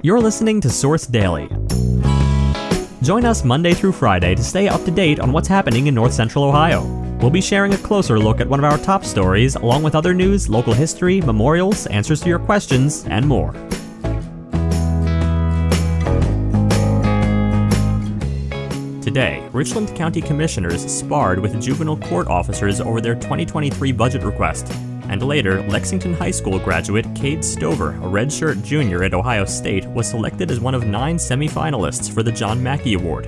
You're listening to Source Daily. Join us Monday through Friday to stay up to date on what's happening in North Central Ohio. We'll be sharing a closer look at one of our top stories, along with other news, local history, memorials, answers to your questions, and more. Today, Richland County Commissioners sparred with juvenile court officers over their 2023 budget request. And later, Lexington High School graduate Cade Stover, a redshirt junior at Ohio State, was selected as one of nine semifinalists for the John Mackey Award.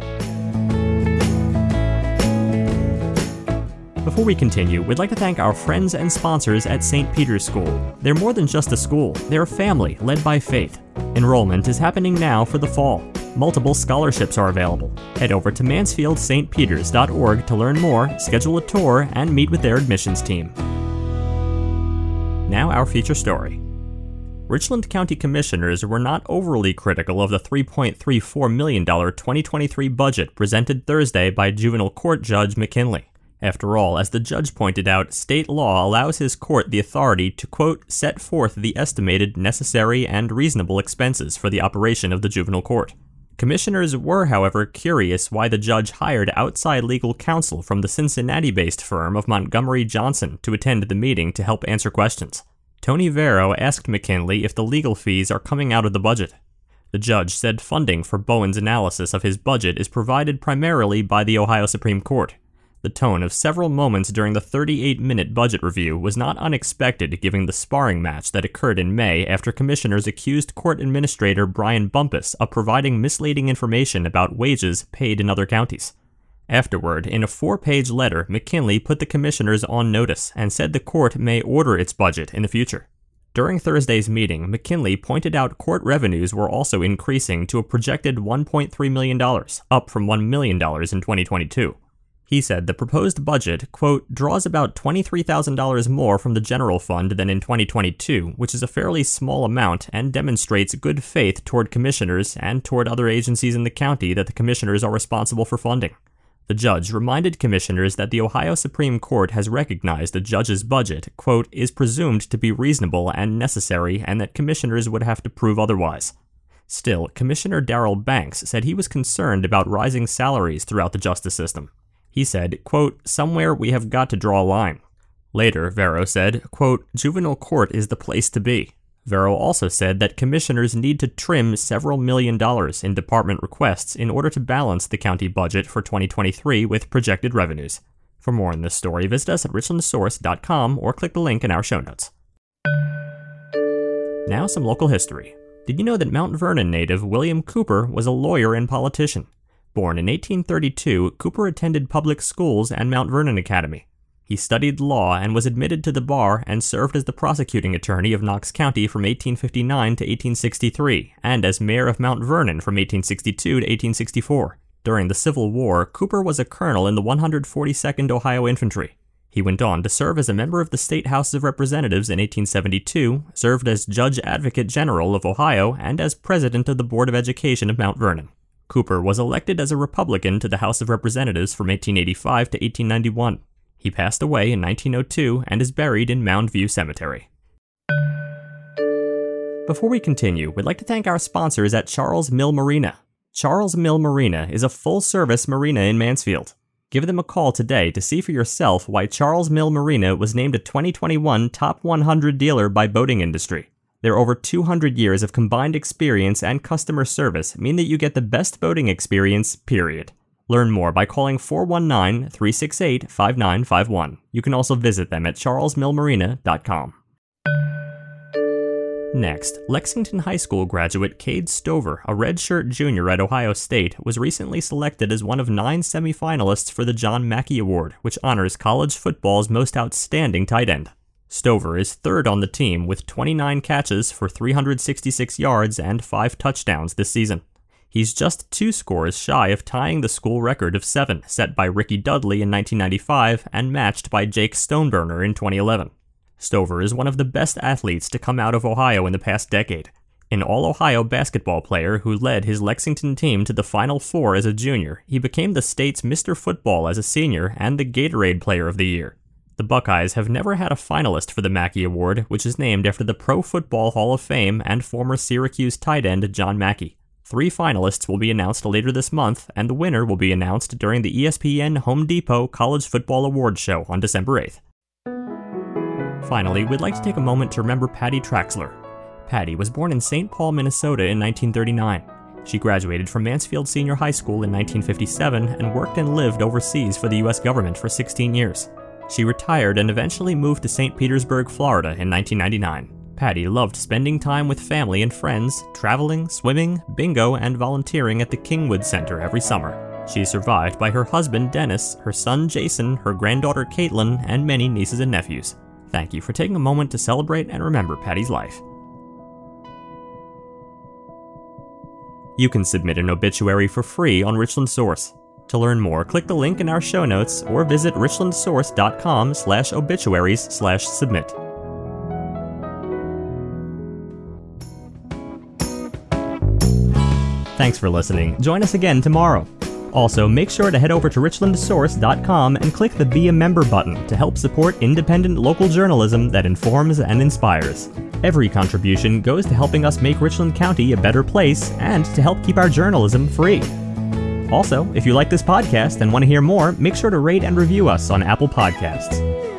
Before we continue, we'd like to thank our friends and sponsors at St. Peter's School. They're more than just a school, they're a family led by faith. Enrollment is happening now for the fall. Multiple scholarships are available. Head over to mansfieldstpeters.org to learn more, schedule a tour, and meet with their admissions team. Now, our feature story. Richland County Commissioners were not overly critical of the $3.34 million 2023 budget presented Thursday by juvenile court judge McKinley. After all, as the judge pointed out, state law allows his court the authority to, quote, set forth the estimated necessary and reasonable expenses for the operation of the juvenile court. Commissioners were, however, curious why the judge hired outside legal counsel from the Cincinnati based firm of Montgomery Jonson to attend the meeting to help answer questions. Tony Vero asked McKinley if the legal fees are coming out of the budget. The judge said funding for Bowen's analysis of his budget is provided primarily by the Ohio Supreme Court. The tone of several moments during the 38 minute budget review was not unexpected given the sparring match that occurred in May after commissioners accused court administrator Brian Bumpus of providing misleading information about wages paid in other counties. Afterward, in a four page letter, McKinley put the commissioners on notice and said the court may order its budget in the future. During Thursday's meeting, McKinley pointed out court revenues were also increasing to a projected $1.3 million, up from $1 million in 2022. He said the proposed budget, quote, draws about $23,000 more from the general fund than in 2022, which is a fairly small amount and demonstrates good faith toward commissioners and toward other agencies in the county that the commissioners are responsible for funding. The judge reminded commissioners that the Ohio Supreme Court has recognized the judge's budget, quote, is presumed to be reasonable and necessary and that commissioners would have to prove otherwise. Still, Commissioner Darrell Banks said he was concerned about rising salaries throughout the justice system. He said, quote, Somewhere we have got to draw a line. Later, Vero said, quote, Juvenile court is the place to be. Vero also said that commissioners need to trim several million dollars in department requests in order to balance the county budget for 2023 with projected revenues. For more on this story, visit us at richlandsource.com or click the link in our show notes. Now, some local history. Did you know that Mount Vernon native William Cooper was a lawyer and politician? Born in 1832, Cooper attended public schools and Mount Vernon Academy. He studied law and was admitted to the bar and served as the prosecuting attorney of Knox County from 1859 to 1863 and as mayor of Mount Vernon from 1862 to 1864. During the Civil War, Cooper was a colonel in the 142nd Ohio Infantry. He went on to serve as a member of the State House of Representatives in 1872, served as Judge Advocate General of Ohio, and as President of the Board of Education of Mount Vernon. Cooper was elected as a Republican to the House of Representatives from 1885 to 1891. He passed away in 1902 and is buried in Mound View Cemetery. Before we continue, we'd like to thank our sponsors at Charles Mill Marina. Charles Mill Marina is a full service marina in Mansfield. Give them a call today to see for yourself why Charles Mill Marina was named a 2021 Top 100 dealer by Boating Industry. Their over 200 years of combined experience and customer service mean that you get the best boating experience, period. Learn more by calling 419 368 5951. You can also visit them at charlesmillmarina.com. Next, Lexington High School graduate Cade Stover, a redshirt junior at Ohio State, was recently selected as one of nine semifinalists for the John Mackey Award, which honors college football's most outstanding tight end. Stover is third on the team with 29 catches for 366 yards and 5 touchdowns this season. He's just two scores shy of tying the school record of seven set by Ricky Dudley in 1995 and matched by Jake Stoneburner in 2011. Stover is one of the best athletes to come out of Ohio in the past decade. An All Ohio basketball player who led his Lexington team to the Final Four as a junior, he became the state's Mr. Football as a senior and the Gatorade Player of the Year. The Buckeyes have never had a finalist for the Mackey Award, which is named after the Pro Football Hall of Fame and former Syracuse tight end John Mackey. Three finalists will be announced later this month, and the winner will be announced during the ESPN Home Depot College Football Awards show on December 8th. Finally, we'd like to take a moment to remember Patty Traxler. Patty was born in St. Paul, Minnesota in 1939. She graduated from Mansfield Senior High School in 1957 and worked and lived overseas for the U.S. government for 16 years. She retired and eventually moved to St. Petersburg, Florida in 1999. Patty loved spending time with family and friends, traveling, swimming, bingo, and volunteering at the Kingwood Center every summer. She is survived by her husband Dennis, her son Jason, her granddaughter Caitlin, and many nieces and nephews. Thank you for taking a moment to celebrate and remember Patty's life. You can submit an obituary for free on Richland Source. To learn more, click the link in our show notes or visit richlandsource.com slash obituaries slash submit. Thanks for listening. Join us again tomorrow. Also, make sure to head over to richlandsource.com and click the Be a Member button to help support independent local journalism that informs and inspires. Every contribution goes to helping us make Richland County a better place and to help keep our journalism free. Also, if you like this podcast and want to hear more, make sure to rate and review us on Apple Podcasts.